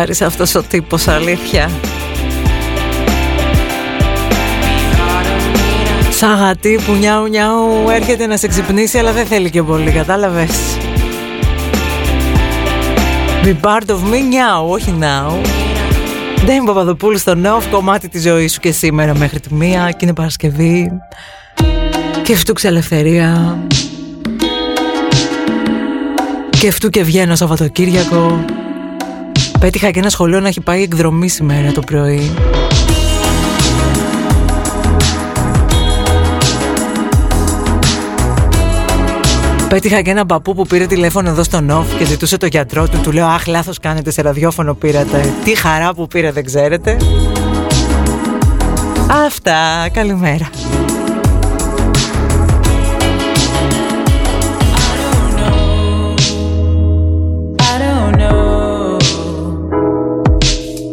ναζιάρης αυτός ο τύπος αλήθεια. Σαν γατί που νιάου νιάου έρχεται να σε ξυπνήσει αλλά δεν θέλει και πολύ, κατάλαβες. Be part of me now, όχι now Ντέμι Παπαδοπούλου στο νέο κομμάτι της ζωής σου και σήμερα μέχρι τη μία και είναι Παρασκευή. Και φτούξε ελευθερία και φτού και βγαίνω Σαββατοκύριακο Πέτυχα και ένα σχολείο να έχει πάει εκδρομή σήμερα το πρωί Πέτυχα και έναν παππού που πήρε τηλέφωνο εδώ στον off και ζητούσε το γιατρό του. Του λέω Αχ, λάθος κάνετε, σε ραδιόφωνο πήρατε. Τι χαρά που πήρε, δεν ξέρετε. Αυτά. Καλημέρα.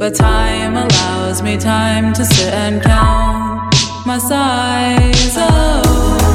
But time allows me time to sit and count my sighs. Oh,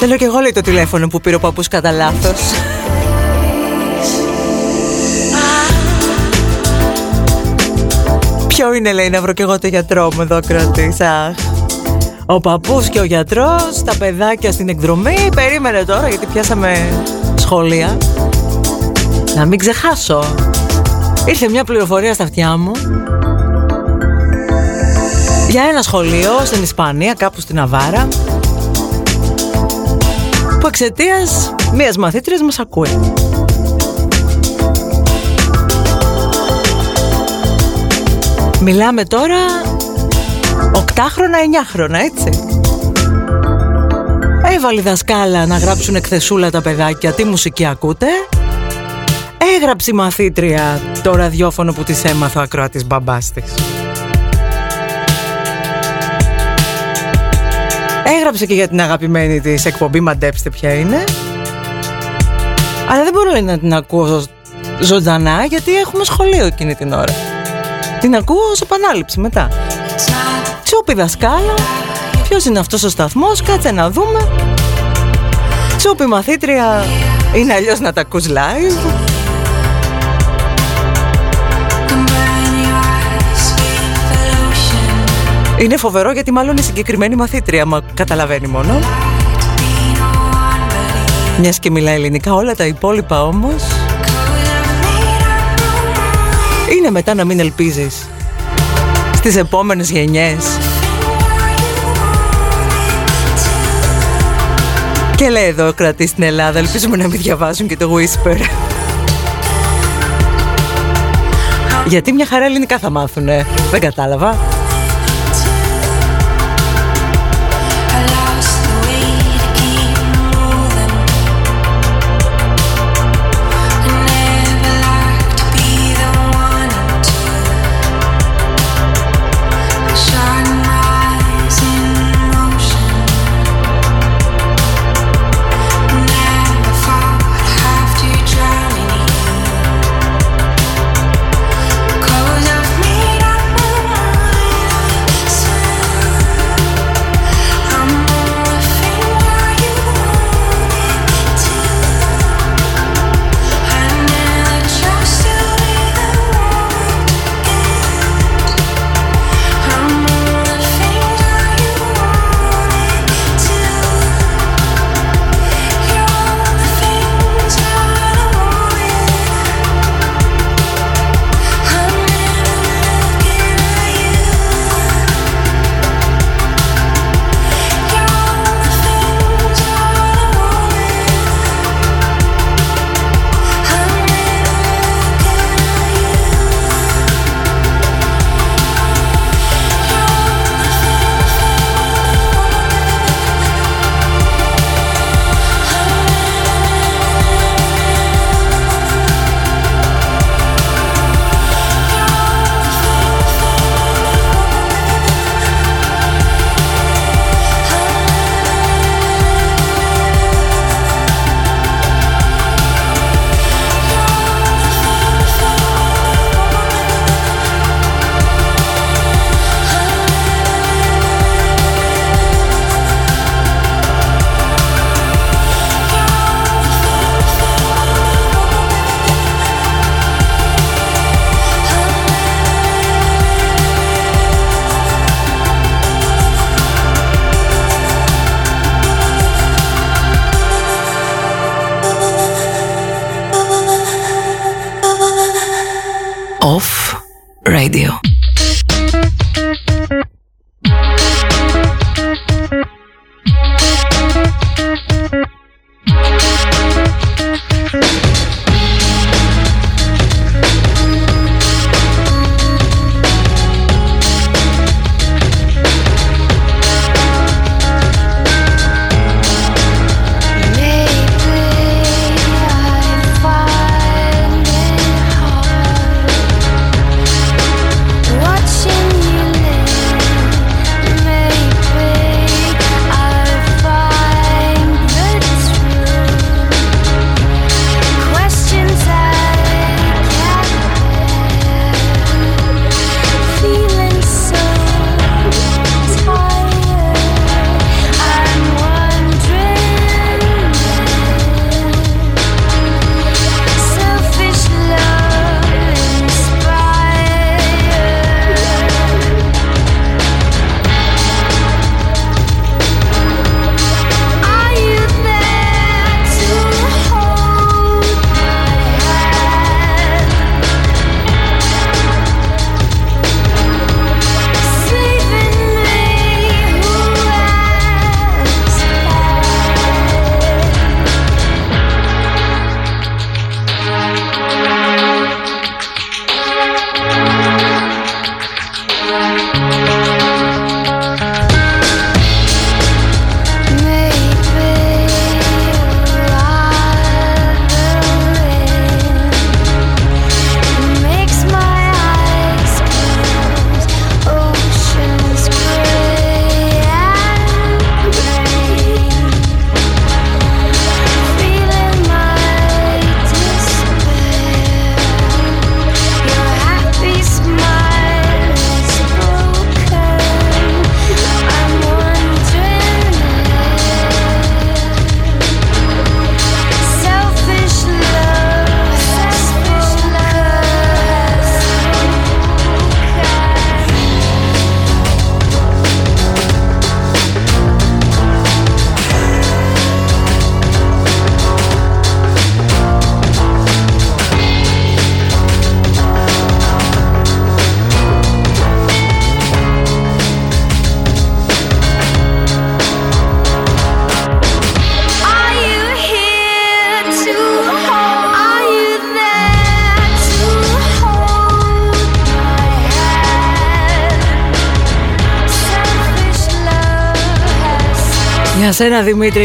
Θέλω και εγώ λέει το τηλέφωνο που πήρε ο παππούς κατά λάθος. Ποιο είναι λέει να βρω και εγώ το γιατρό μου εδώ κρατήσα. Ο παππούς και ο γιατρός, τα παιδάκια στην εκδρομή. Περίμενε τώρα γιατί πιάσαμε σχολεία Να μην ξεχάσω. Ήρθε μια πληροφορία στα αυτιά μου. Για ένα σχολείο στην Ισπανία κάπου στην Αβάρα που εξαιτίας μίας μαθήτριας μας ακούει. Μιλάμε τώρα Οκτάχρονα, εννιάχρονα, έτσι. Έβαλε δασκάλα να γράψουν εκθεσούλα τα παιδάκια τι μουσική ακούτε. Έγραψε η μαθήτρια το ραδιόφωνο που της έμαθε ο ακροατής μπαμπάς της. Έγραψε και για την αγαπημένη της εκπομπή Μαντέψτε ποια είναι. Αλλά δεν μπορώ να την ακούω ζωντανά γιατί έχουμε σχολείο εκείνη την ώρα. Την ακούω ως επανάληψη μετά. Τσούπι δασκάλα, ποιος είναι αυτός ο σταθμός, κάτσε να δούμε. Τσούπι μαθήτρια, είναι αλλιώς να τα ακούς live. Είναι φοβερό γιατί μάλλον η συγκεκριμένη μαθήτρια, μα καταλαβαίνει μόνο. Μιας και μιλάει ελληνικά, όλα τα υπόλοιπα όμως είναι μετά να μην ελπίζεις στις επόμενες γενιές. Και λέει εδώ κρατής στην Ελλάδα, ελπίζουμε να μην διαβάζουν και το Whisper. Γιατί μια χαρά ελληνικά θα μάθουνε, δεν κατάλαβα.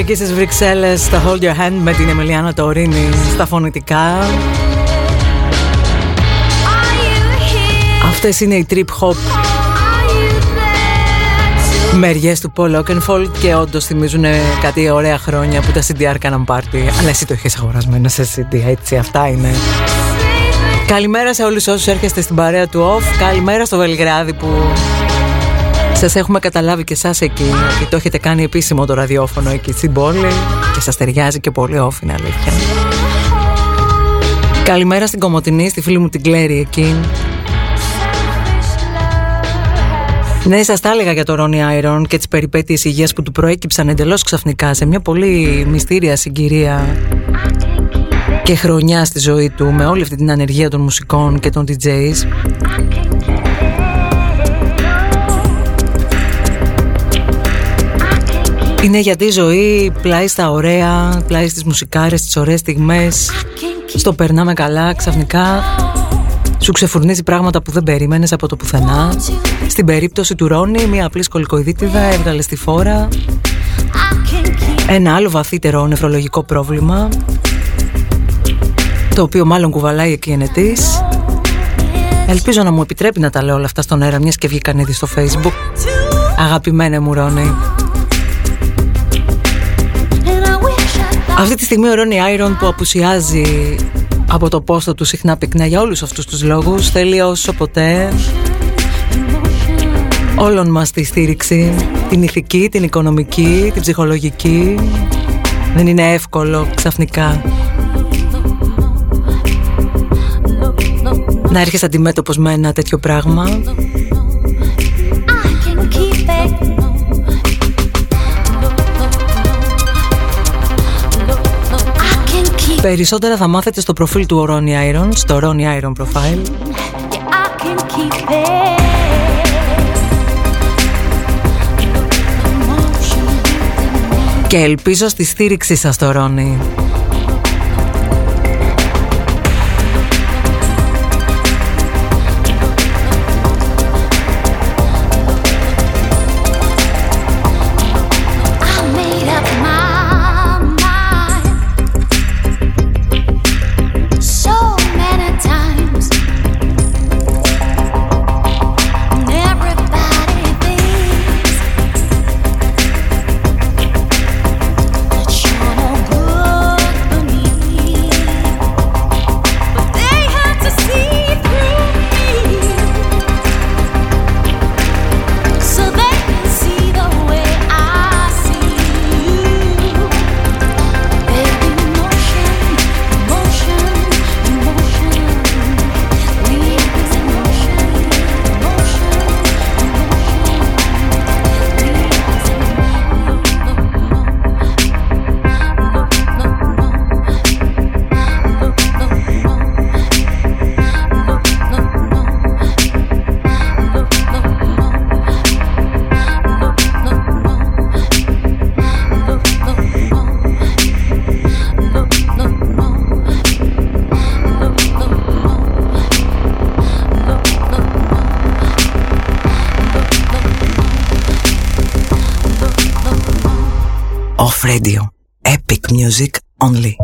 Σένα Δημήτρη εκεί στις Βρυξέλλες στα Hold Your Hand με την Εμιλιάνα Τωρίνη στα φωνητικά. Αυτές είναι οι trip hop. Μεριές του Paul Oakenfold και όντως θυμίζουν κάτι ωραία χρόνια που τα CDR κάναν πάρτι. Αλλά εσύ το έχεις αγορασμένο σε CD έτσι αυτά είναι. Καλημέρα σε όλους όσους έρχεστε στην παρέα του OFF. Καλημέρα στο Βελιγράδι που σας έχουμε καταλάβει και εσάς εκεί και το έχετε κάνει επίσημο το ραδιόφωνο εκεί στην πόλη και σας ταιριάζει και πολύ off είναι αλήθεια Καλημέρα στην Κομωτινή, στη φίλη μου την Κλέρι εκεί Ναι, σας τα έλεγα για το Ρόνι Άιρον και τις περιπέτειες υγείας που του προέκυψαν εντελώς ξαφνικά σε μια πολύ μυστήρια συγκυρία και χρονιά στη ζωή του με όλη αυτή την ανεργία των μουσικών και των DJs. Είναι γιατί η ζωή πλάι στα ωραία, πλάι στις μουσικάρες, στις ωραίες στιγμές. Στο περνάμε καλά, ξαφνικά σου ξεφουρνίζει πράγματα που δεν περίμενες από το πουθενά. Στην περίπτωση του Ρόνι, μια απλή σκολικοειδίτιδα έβγαλε στη φόρα. Ένα άλλο βαθύτερο νευρολογικό πρόβλημα Το οποίο μάλλον κουβαλάει εκείνη της Ελπίζω να μου επιτρέπει να τα λέω όλα αυτά στον αέρα μιας και βγήκαν ήδη στο facebook. Αγαπημένε μου Ρόνι Αυτή τη στιγμή ο Ρόνι Άιρον που απουσιάζει από το πόστο του συχνά πυκνά για όλους αυτούς τους λόγους θέλει όσο ποτέ όλων μας τη στήριξη. Την ηθική, την οικονομική, την ψυχολογική. Δεν είναι εύκολο ξαφνικά να έρχεσαι αντιμέτωπος με ένα τέτοιο πράγμα Περισσότερα θα μάθετε στο προφίλ του Ronnie Iron, στο Ronnie Iron Profile. Και ελπίζω στη στήριξή σας το Ronnie. Music only.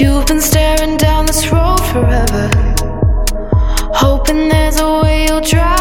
You've been staring down this road forever, hoping there's a way you'll try.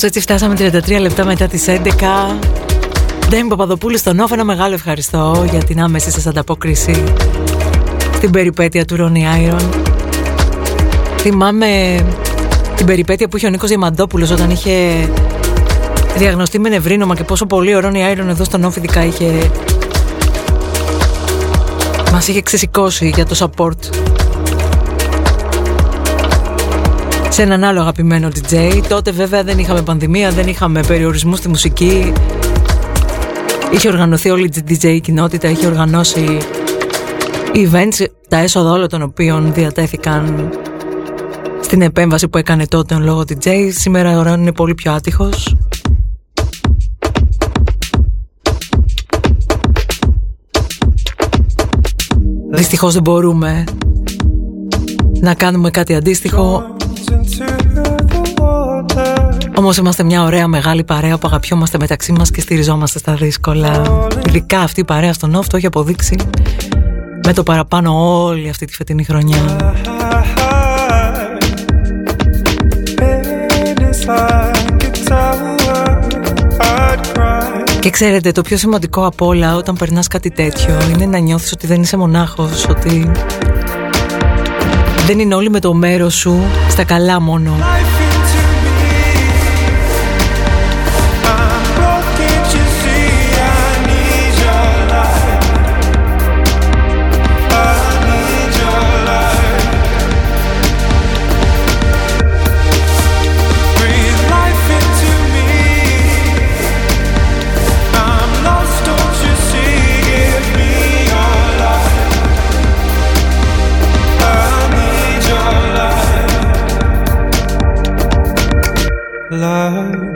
Κάπως έτσι φτάσαμε 33 λεπτά μετά τις 11 Ντέμι Παπαδοπούλου στον Όφ ένα μεγάλο ευχαριστώ για την άμεση σας ανταπόκριση στην περιπέτεια του Ρόνι Άιρον. Θυμάμαι την περιπέτεια που είχε ο Νίκος Διαμαντόπουλος όταν είχε διαγνωστεί με νευρίνομα και πόσο πολύ ο Ρόνι Άιρον εδώ στον Όφ ειδικά είχε μας είχε ξεσηκώσει για το support σε έναν άλλο αγαπημένο DJ. Τότε βέβαια δεν είχαμε πανδημία, δεν είχαμε περιορισμούς στη μουσική. Είχε οργανωθεί όλη η DJ κοινότητα, είχε οργανώσει events, τα έσοδα όλων των οποίων διατέθηκαν στην επέμβαση που έκανε τότε ο λόγο DJ. Σήμερα ο Ρόν είναι πολύ πιο άτυχος. Δυστυχώς δεν μπορούμε να κάνουμε κάτι αντίστοιχο Όμως είμαστε μια ωραία μεγάλη παρέα που αγαπιόμαστε μεταξύ μας και στηριζόμαστε στα δύσκολα Ειδικά αυτή η παρέα στον Νόφ το έχει αποδείξει με το παραπάνω όλη αυτή τη φετινή χρονιά Και ξέρετε το πιο σημαντικό από όλα όταν περνάς κάτι τέτοιο είναι να νιώθεις ότι δεν είσαι μονάχος, ότι δεν είναι όλοι με το μέρος σου στα καλά μόνο. Love.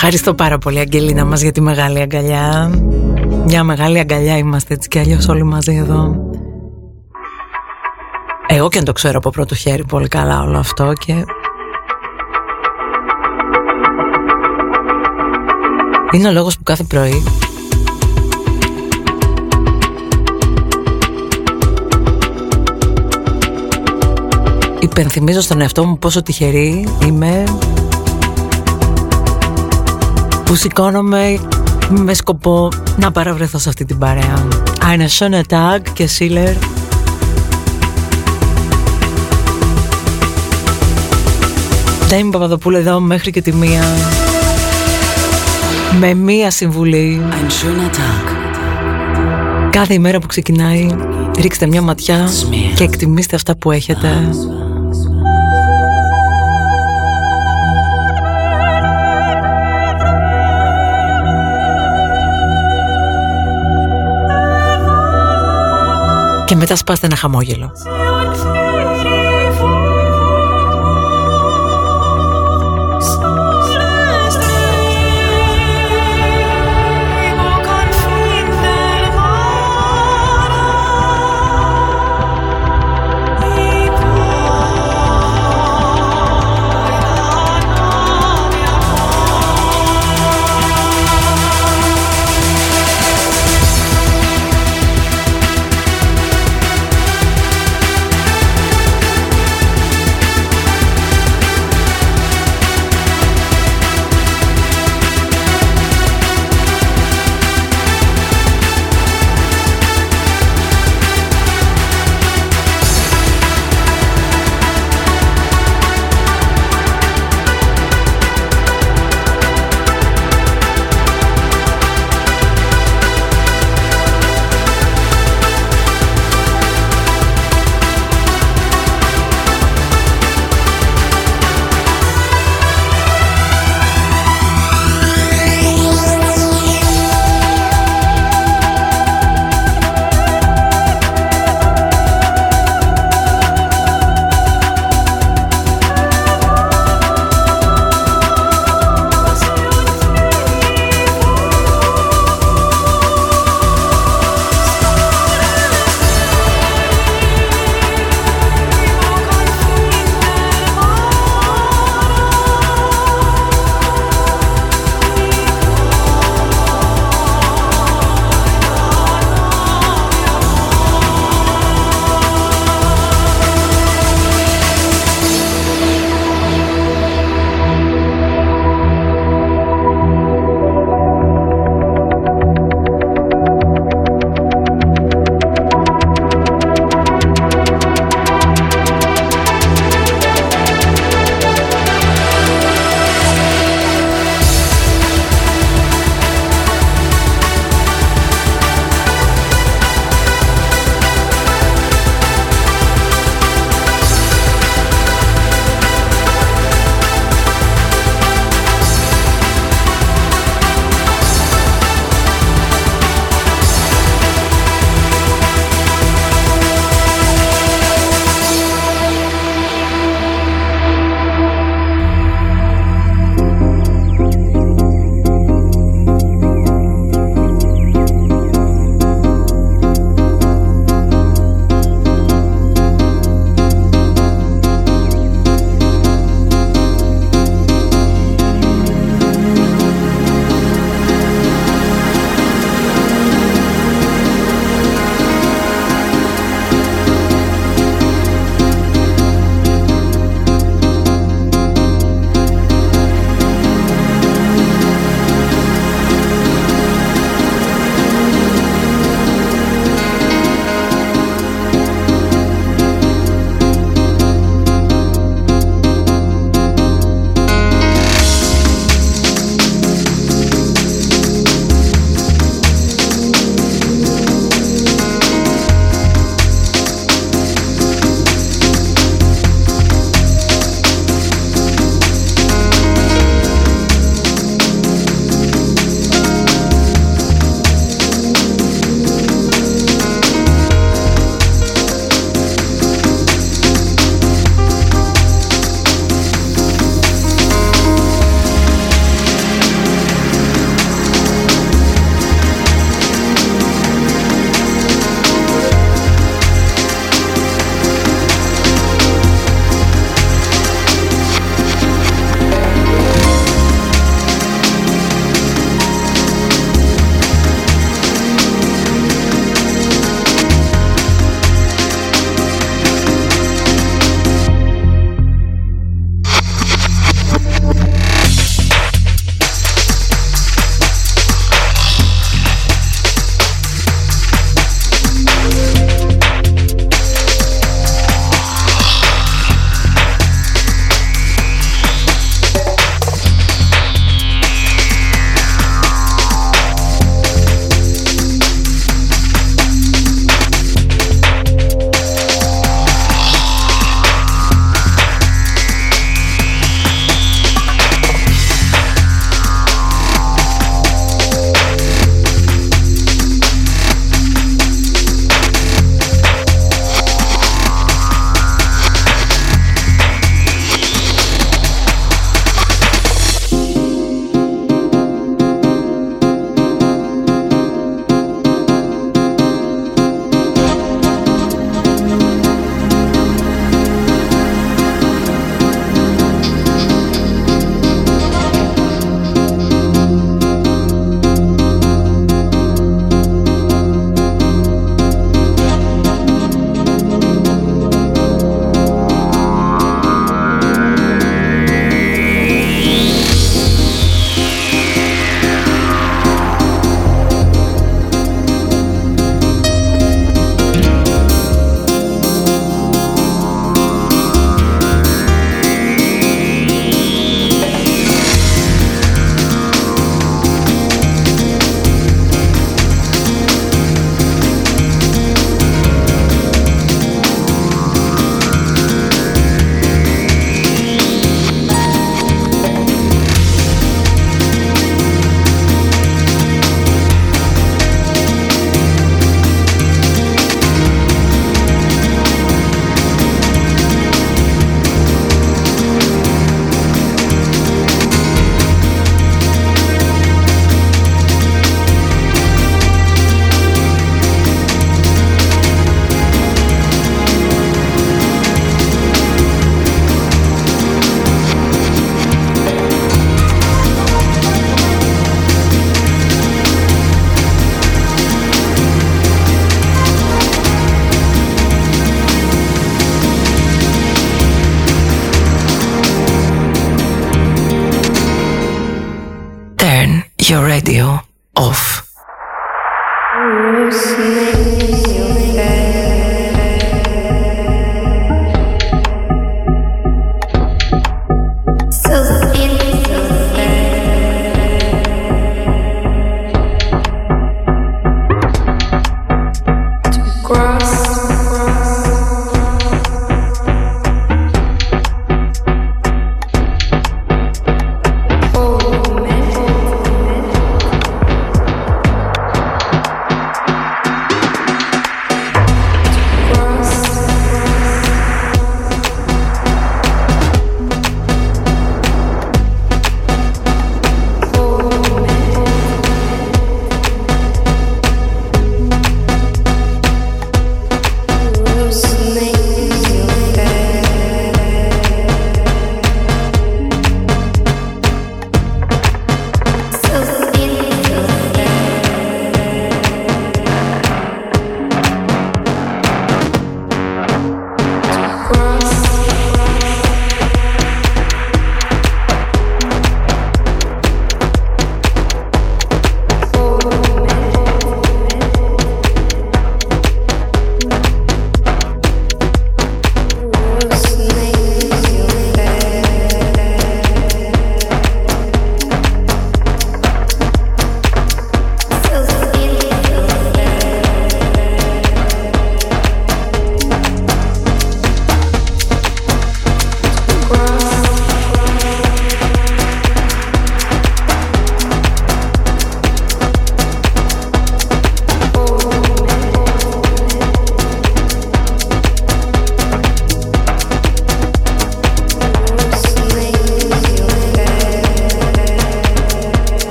Ευχαριστώ πάρα πολύ Αγγελίνα μας για τη μεγάλη αγκαλιά. Μια μεγάλη αγκαλιά είμαστε έτσι κι αλλιώς όλοι μαζί εδώ. Εγώ και αν το ξέρω από πρώτο χέρι πολύ καλά όλο αυτό και Είναι ο λόγος που κάθε πρωί Υπενθυμίζω στον εαυτό μου πόσο τυχερή είμαι που σηκώνομαι με σκοπό να παραβρεθώ σε αυτή την παρέα. Eine schöne Tag και Σίλερ. Ντέιμ Παπαδοπούλου εδώ μέχρι και τη μία. Με μία συμβουλή. Ein schöner Tag. Κάθε ημέρα που ξεκινάει, ρίξτε μια ματιά και εκτιμήστε αυτά που έχετε. Και μετά σπάστε ένα χαμόγελο.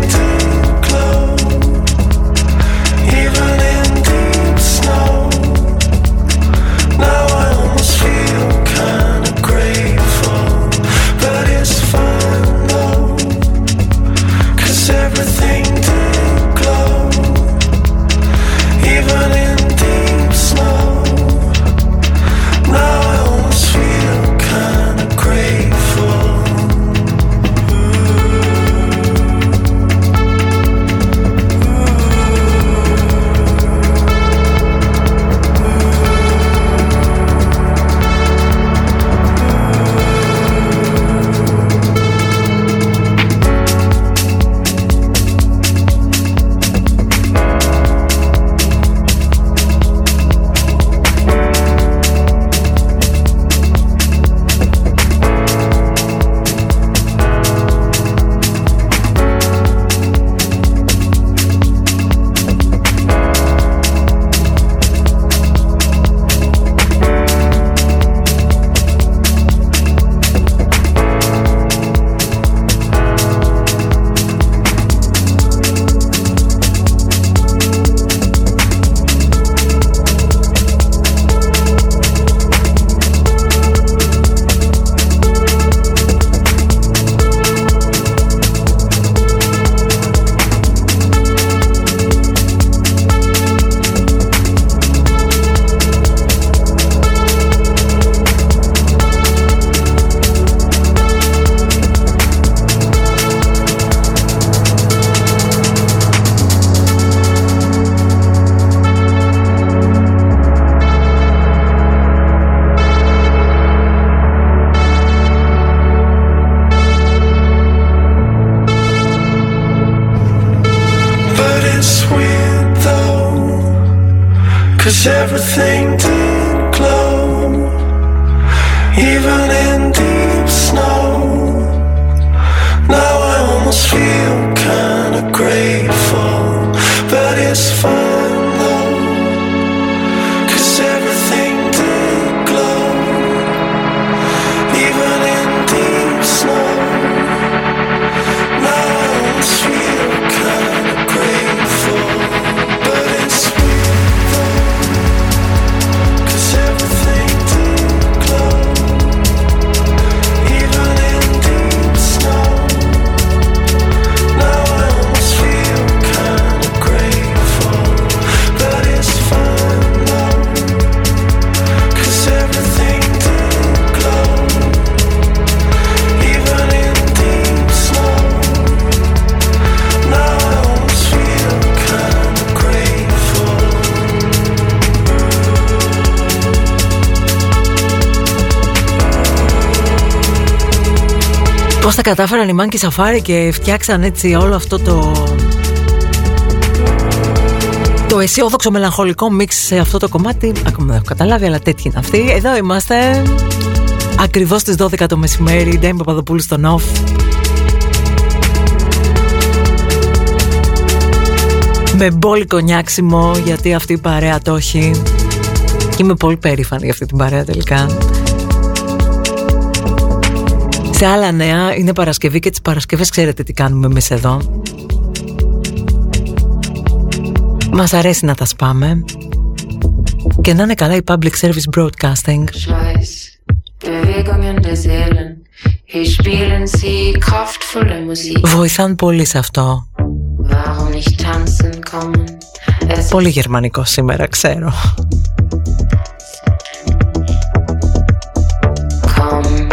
틈 κατάφεραν οι Monkey Safari και φτιάξαν έτσι όλο αυτό το... Το αισιόδοξο μελαγχολικό μίξ σε αυτό το κομμάτι. Ακόμα δεν έχω καταλάβει αλλά τέτοιοι είναι αυτοί. Εδώ είμαστε Ακριβώς στις 12 το μεσημέρι. Ντέμι Παπαδοπούλου στον off. Με μπόλικο νιάξιμο Γιατί αυτή η παρέα το έχει. Και είμαι πολύ περήφανη για αυτή την παρέα τελικά σε άλλα νέα είναι Παρασκευή και τις Παρασκευές ξέρετε τι κάνουμε εμείς εδώ. Μας αρέσει να τα σπάμε. Και να είναι καλά η Public Service Broadcasting. Schweiß, Bewegungen der Seelen. Hier spielen sie kraftvolle Musik. Βοηθάν πολύ σε αυτό. Warum nicht tanzen kommen? Es Πολύ γερμανικό σήμερα, ξέρω. komm,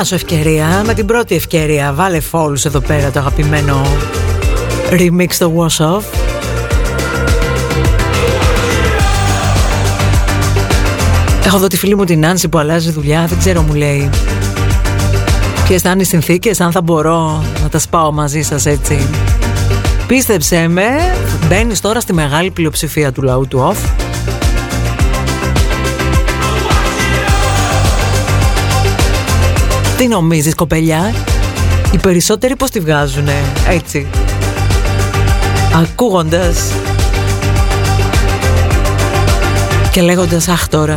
χάσω ευκαιρία με την πρώτη ευκαιρία. Βάλε Falls εδώ πέρα το αγαπημένο remix το Wash Off. Έχω εδώ τη φίλη μου την Άνση που αλλάζει δουλειά, δεν ξέρω μου λέει Ποιες θα είναι οι συνθήκες, αν θα μπορώ να τα σπάω μαζί σας έτσι Πίστεψέ με, μπαίνεις τώρα στη μεγάλη πλειοψηφία του λαού του off Τι νομίζεις κοπελιά Οι περισσότεροι πως τη βγάζουνε έτσι; Ακούγοντας Και λέγοντας αχ τώρα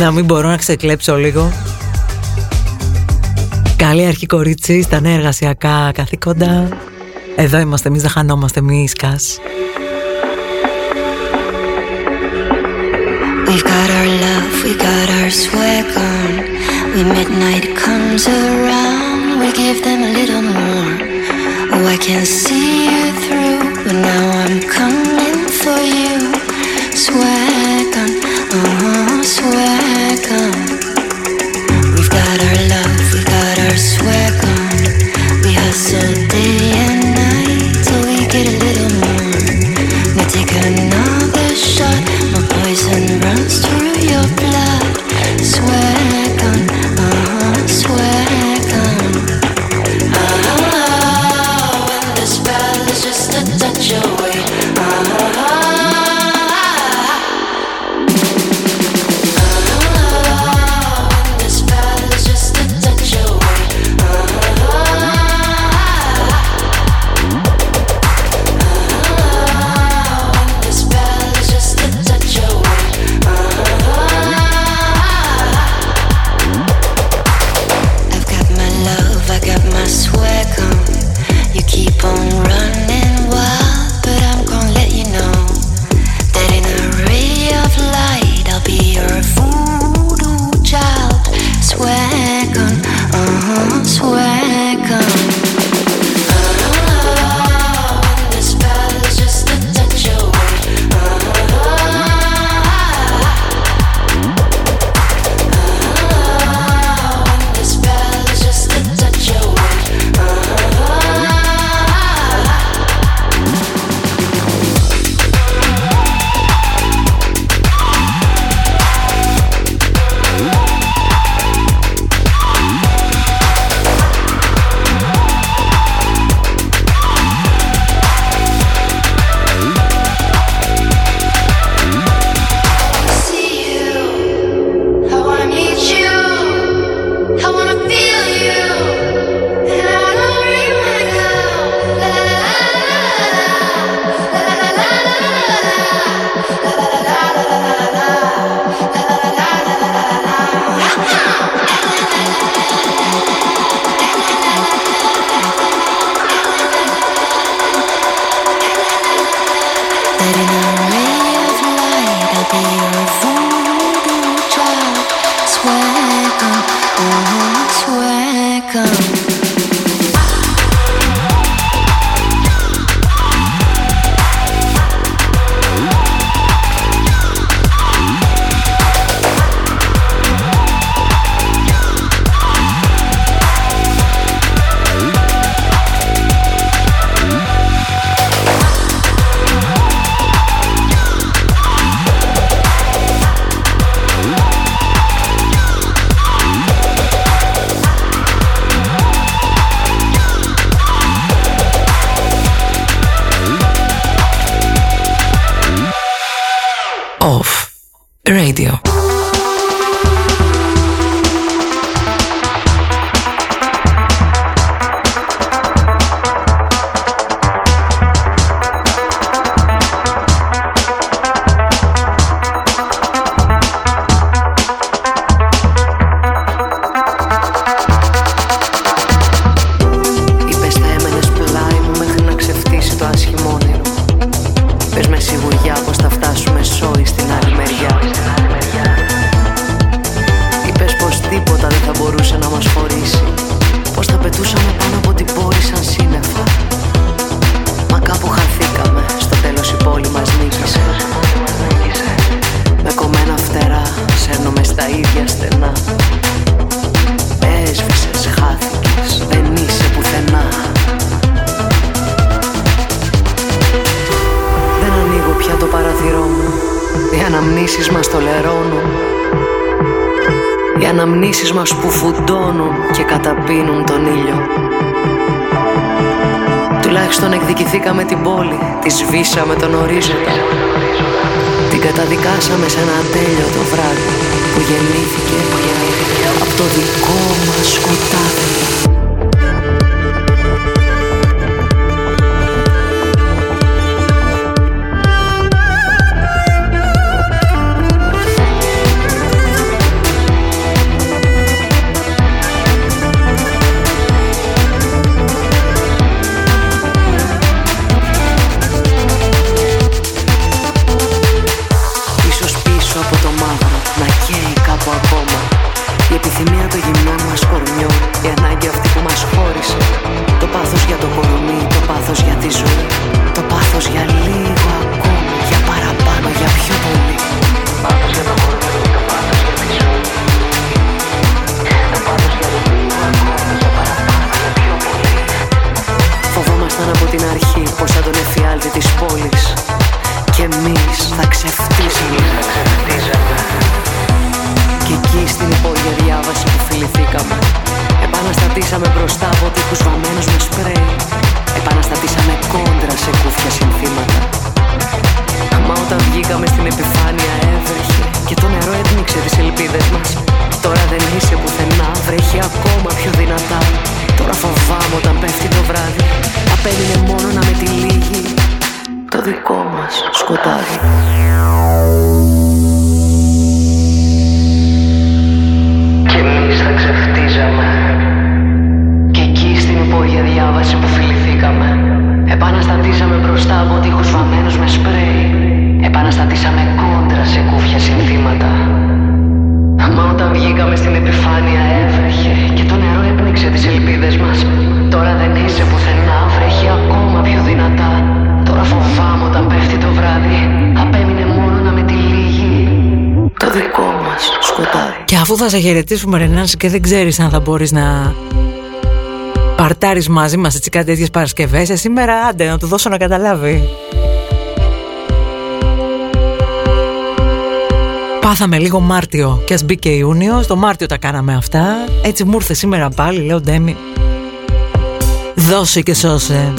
Να μην μπορώ να ξεκλέψω λίγο. Καλή αρχή κορίτσι στα νέα εργασιακά καθήκοντα. Εδώ είμαστε εμείς δεν χανόμαστε εμείς κας We've got our love, we got our swag on. When midnight comes around, we give them a little more. Oh, I can see you through, but now Radio Deixa-me χαιρετήσουμε Ρενάνς και δεν ξέρεις αν θα μπορείς να παρτάρεις μαζί μας έτσι κάτι τέτοιες Παρασκευές. Ε, σήμερα άντε να του δώσω να καταλάβει. Πάθαμε λίγο Μάρτιο και ας μπήκε Ιούνιο, στο Μάρτιο τα κάναμε αυτά. Έτσι μου ήρθε σήμερα πάλι, λέω Ντέμι, δώσε και σώσε.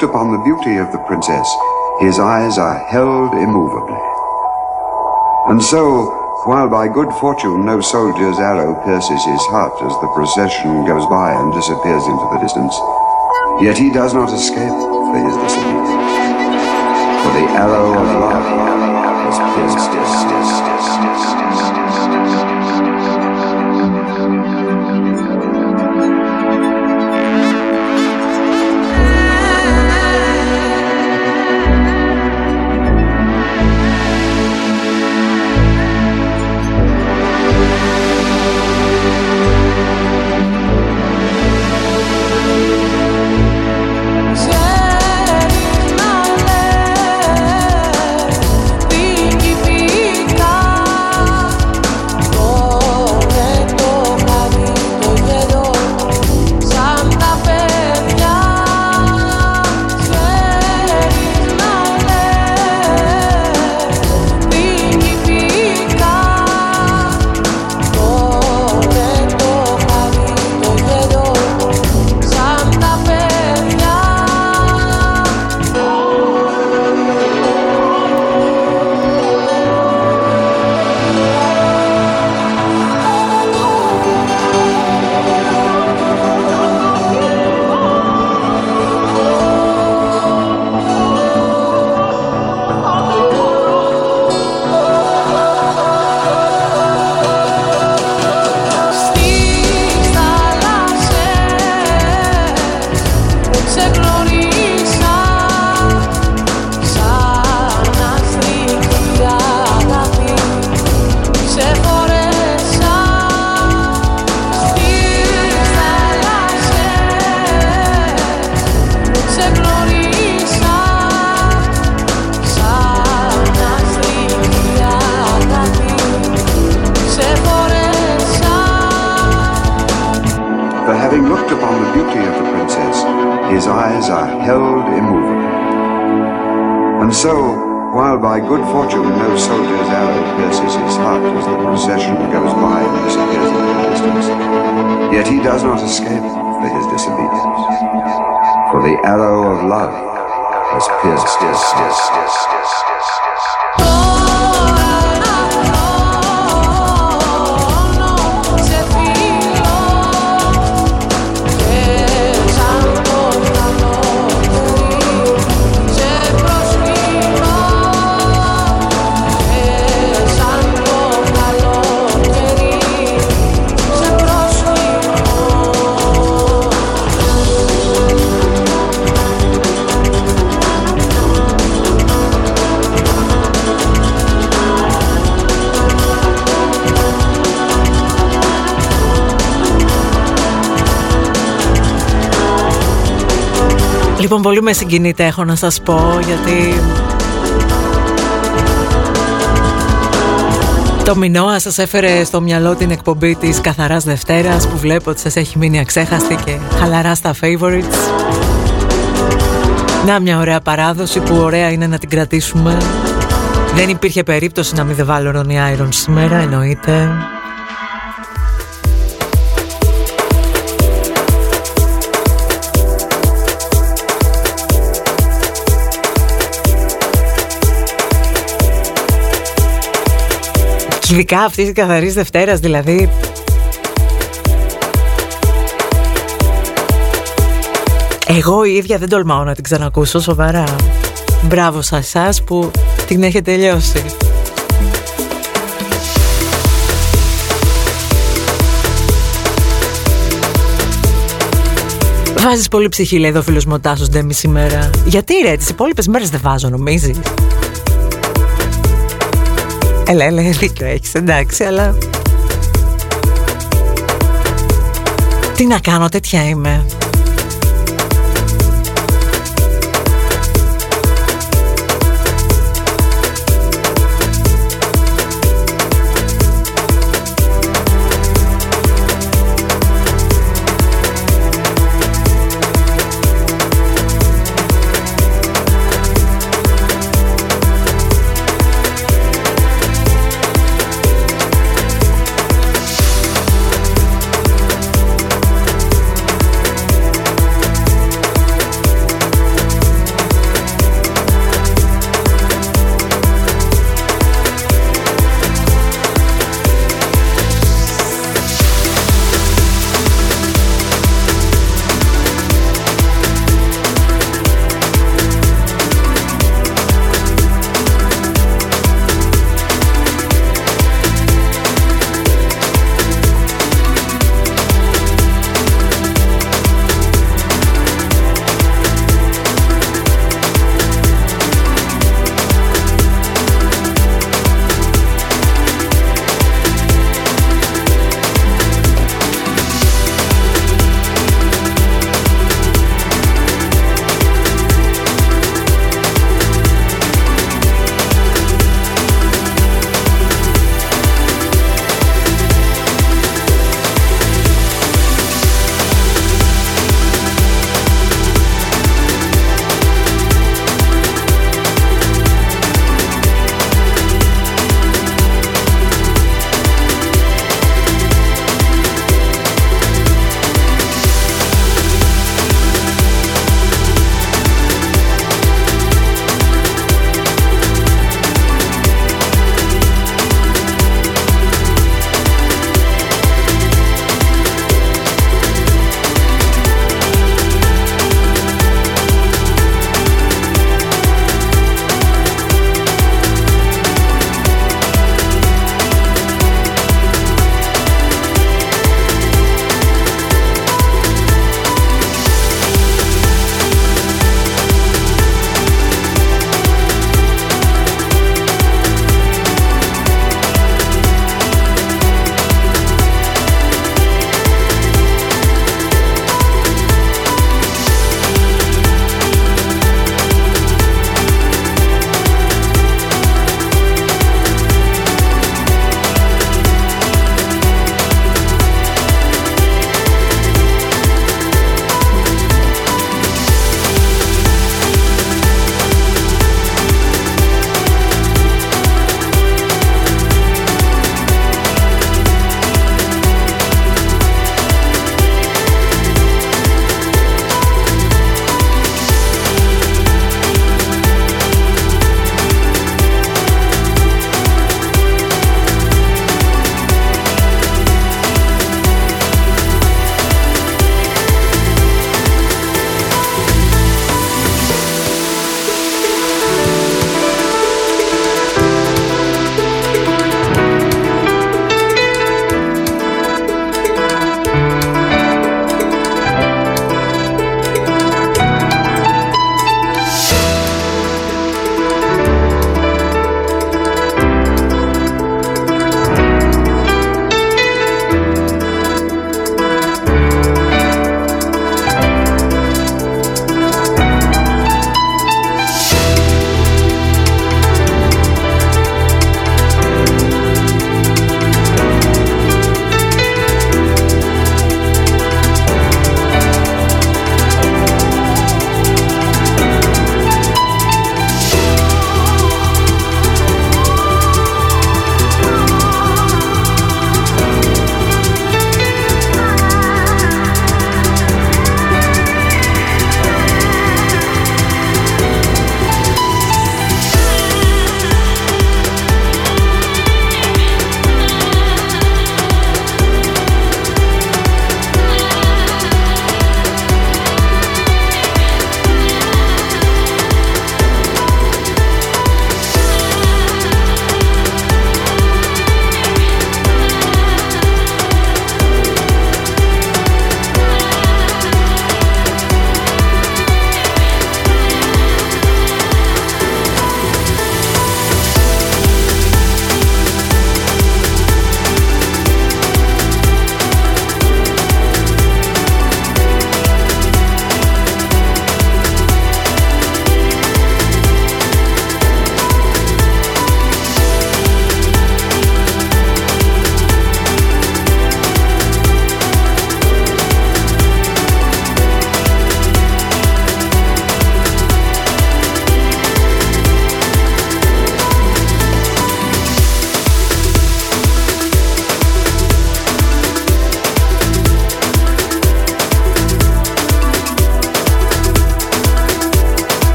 Looked upon the beauty of the princess, his eyes are held immovably. And so, while by good fortune no soldier's arrow pierces his heart as the procession goes by and disappears into the distance, yet he does not escape for his disobedience. For the arrow of love has pierced πολύ με συγκινείτε έχω να σας πω γιατί το Μινώα σας έφερε στο μυαλό την εκπομπή της Καθαράς Δευτέρας που βλέπω ότι σας έχει μείνει αξέχαστη και χαλαρά στα favorites. Να μια ωραία παράδοση που ωραία είναι να την κρατήσουμε. Δεν υπήρχε περίπτωση να μην δε βάλω Ronnie Iron σήμερα, εννοείται. Ειδικά αυτής της καθαρής Δευτέρας, δηλαδή. Εγώ η ίδια δεν τολμάω να την ξανακούσω σοβαρά. Μπράβο σε εσάς που την έχετε τελειώσει. Βάζεις πολύ ψυχή, λέει εδώ ο φίλος μου ο Τάσος Ντέμι σήμερα. Γιατί ρε, τις υπόλοιπες μέρες δεν βάζω, νομίζεις; Έλα, έλα, δίκιο έχεις, εντάξει, αλλά... Τι να κάνω, τέτοια είμαι.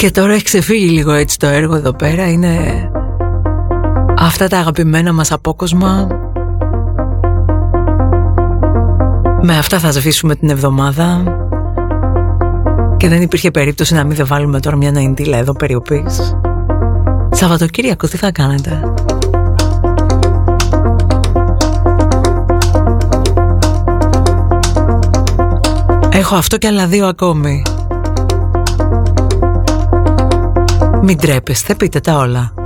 Και τώρα έχει ξεφύγει λίγο έτσι το έργο εδώ πέρα Είναι αυτά τα αγαπημένα μας απόκοσμα. Με αυτά θα σβήσουμε την εβδομάδα. Και δεν υπήρχε περίπτωση να μην δεν βάλουμε τώρα μια ναϊντήλα εδώ περιοπής. Σαββατοκύριακο τι θα κάνετε; Έχω αυτό και άλλα δύο ακόμη Μην τρέπεστε, πείτε τα όλα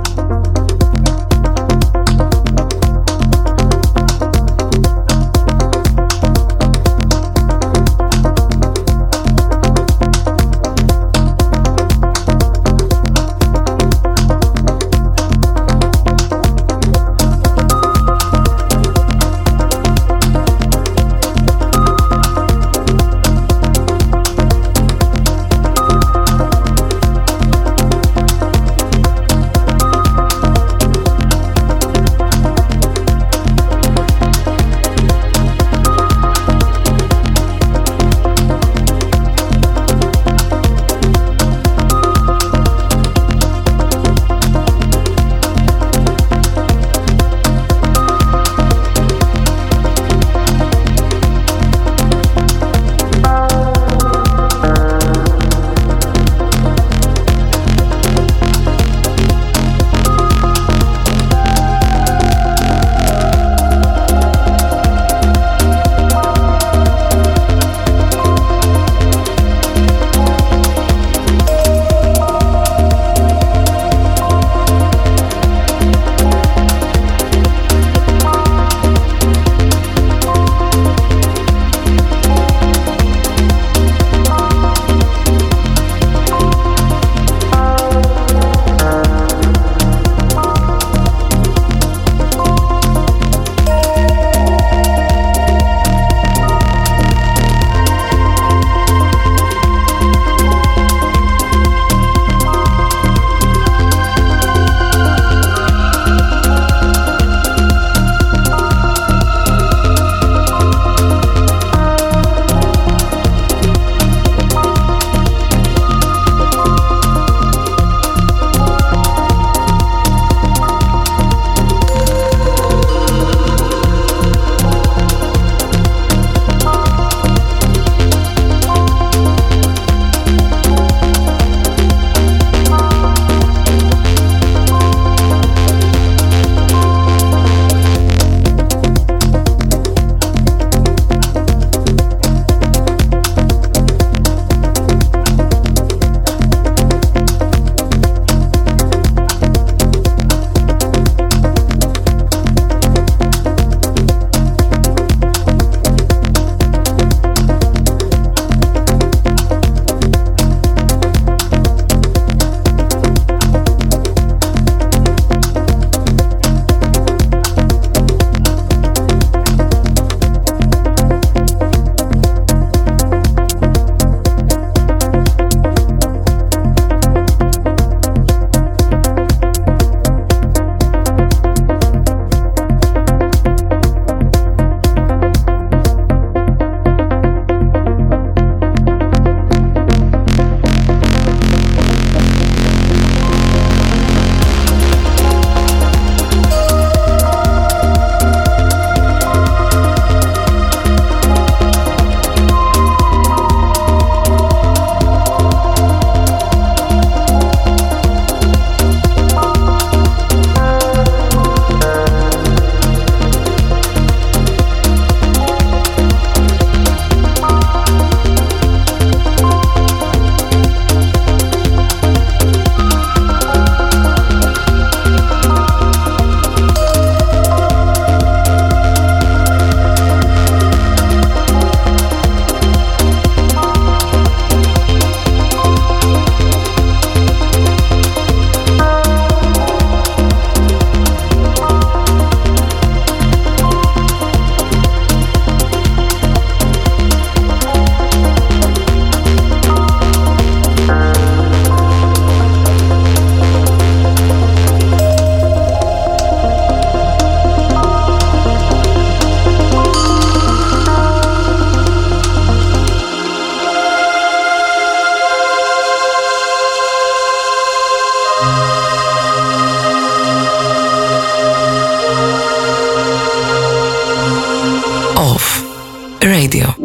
Radio.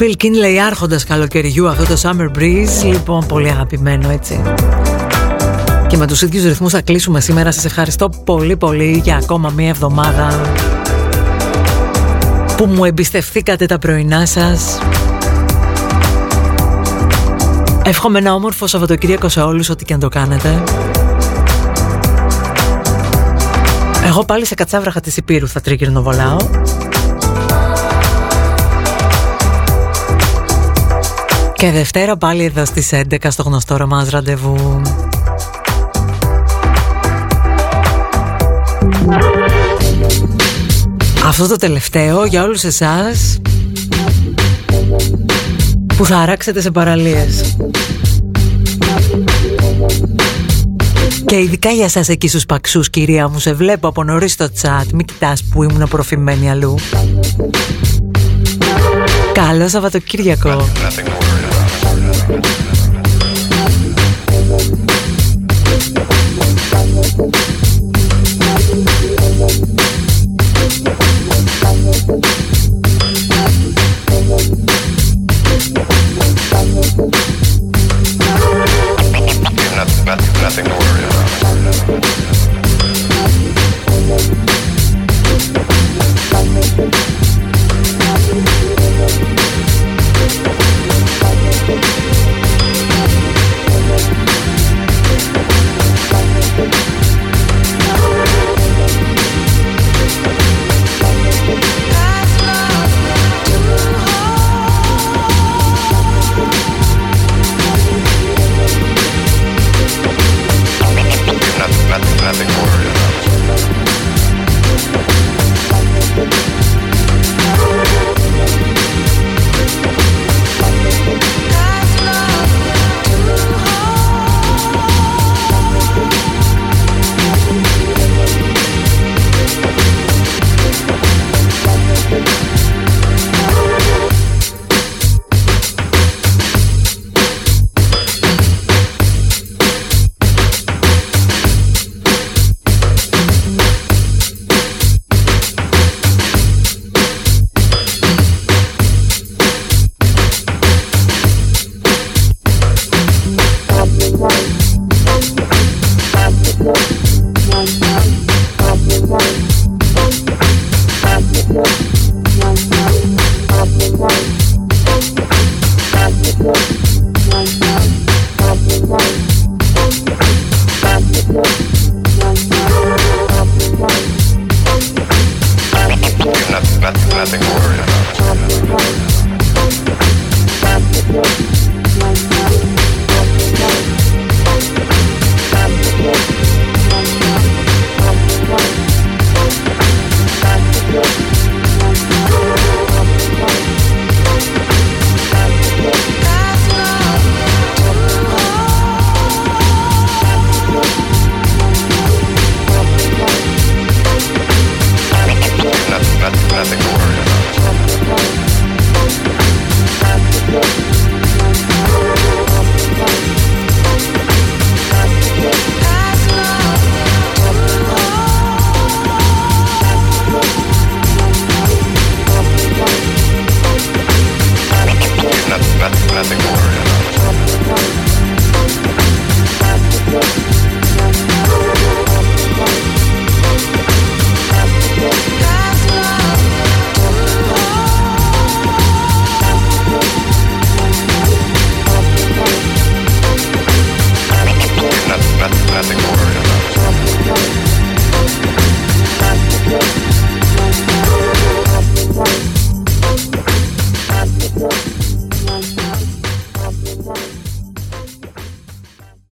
Phil Kinley άρχοντας καλοκαιριού αυτό το Summer Breeze. Λοιπόν πολύ αγαπημένο έτσι. Και με τους ίδιους ρυθμούς θα κλείσουμε σήμερα. Σας ευχαριστώ πολύ πολύ για ακόμα μία εβδομάδα Που μου εμπιστευθήκατε τα πρωινά σας. Εύχομαι ένα όμορφο Σαββατοκύριακο σε όλους ό,τι και αν το κάνετε. Εγώ πάλι σε κατσάβραχα της Υπήρου θα τρίγυρνο Και Δευτέρα πάλι εδώ στις 11 στο γνωστό μας ραντεβού. Αυτό το τελευταίο για όλους εσάς που θα αράξετε σε παραλίες. Και ειδικά για σας εκεί στους παξούς κυρία μου Σε βλέπω από νωρίς στο τσάτ Μην κοιτάς που ήμουν προφημένη αλλού Καλό Σαββατοκύριακο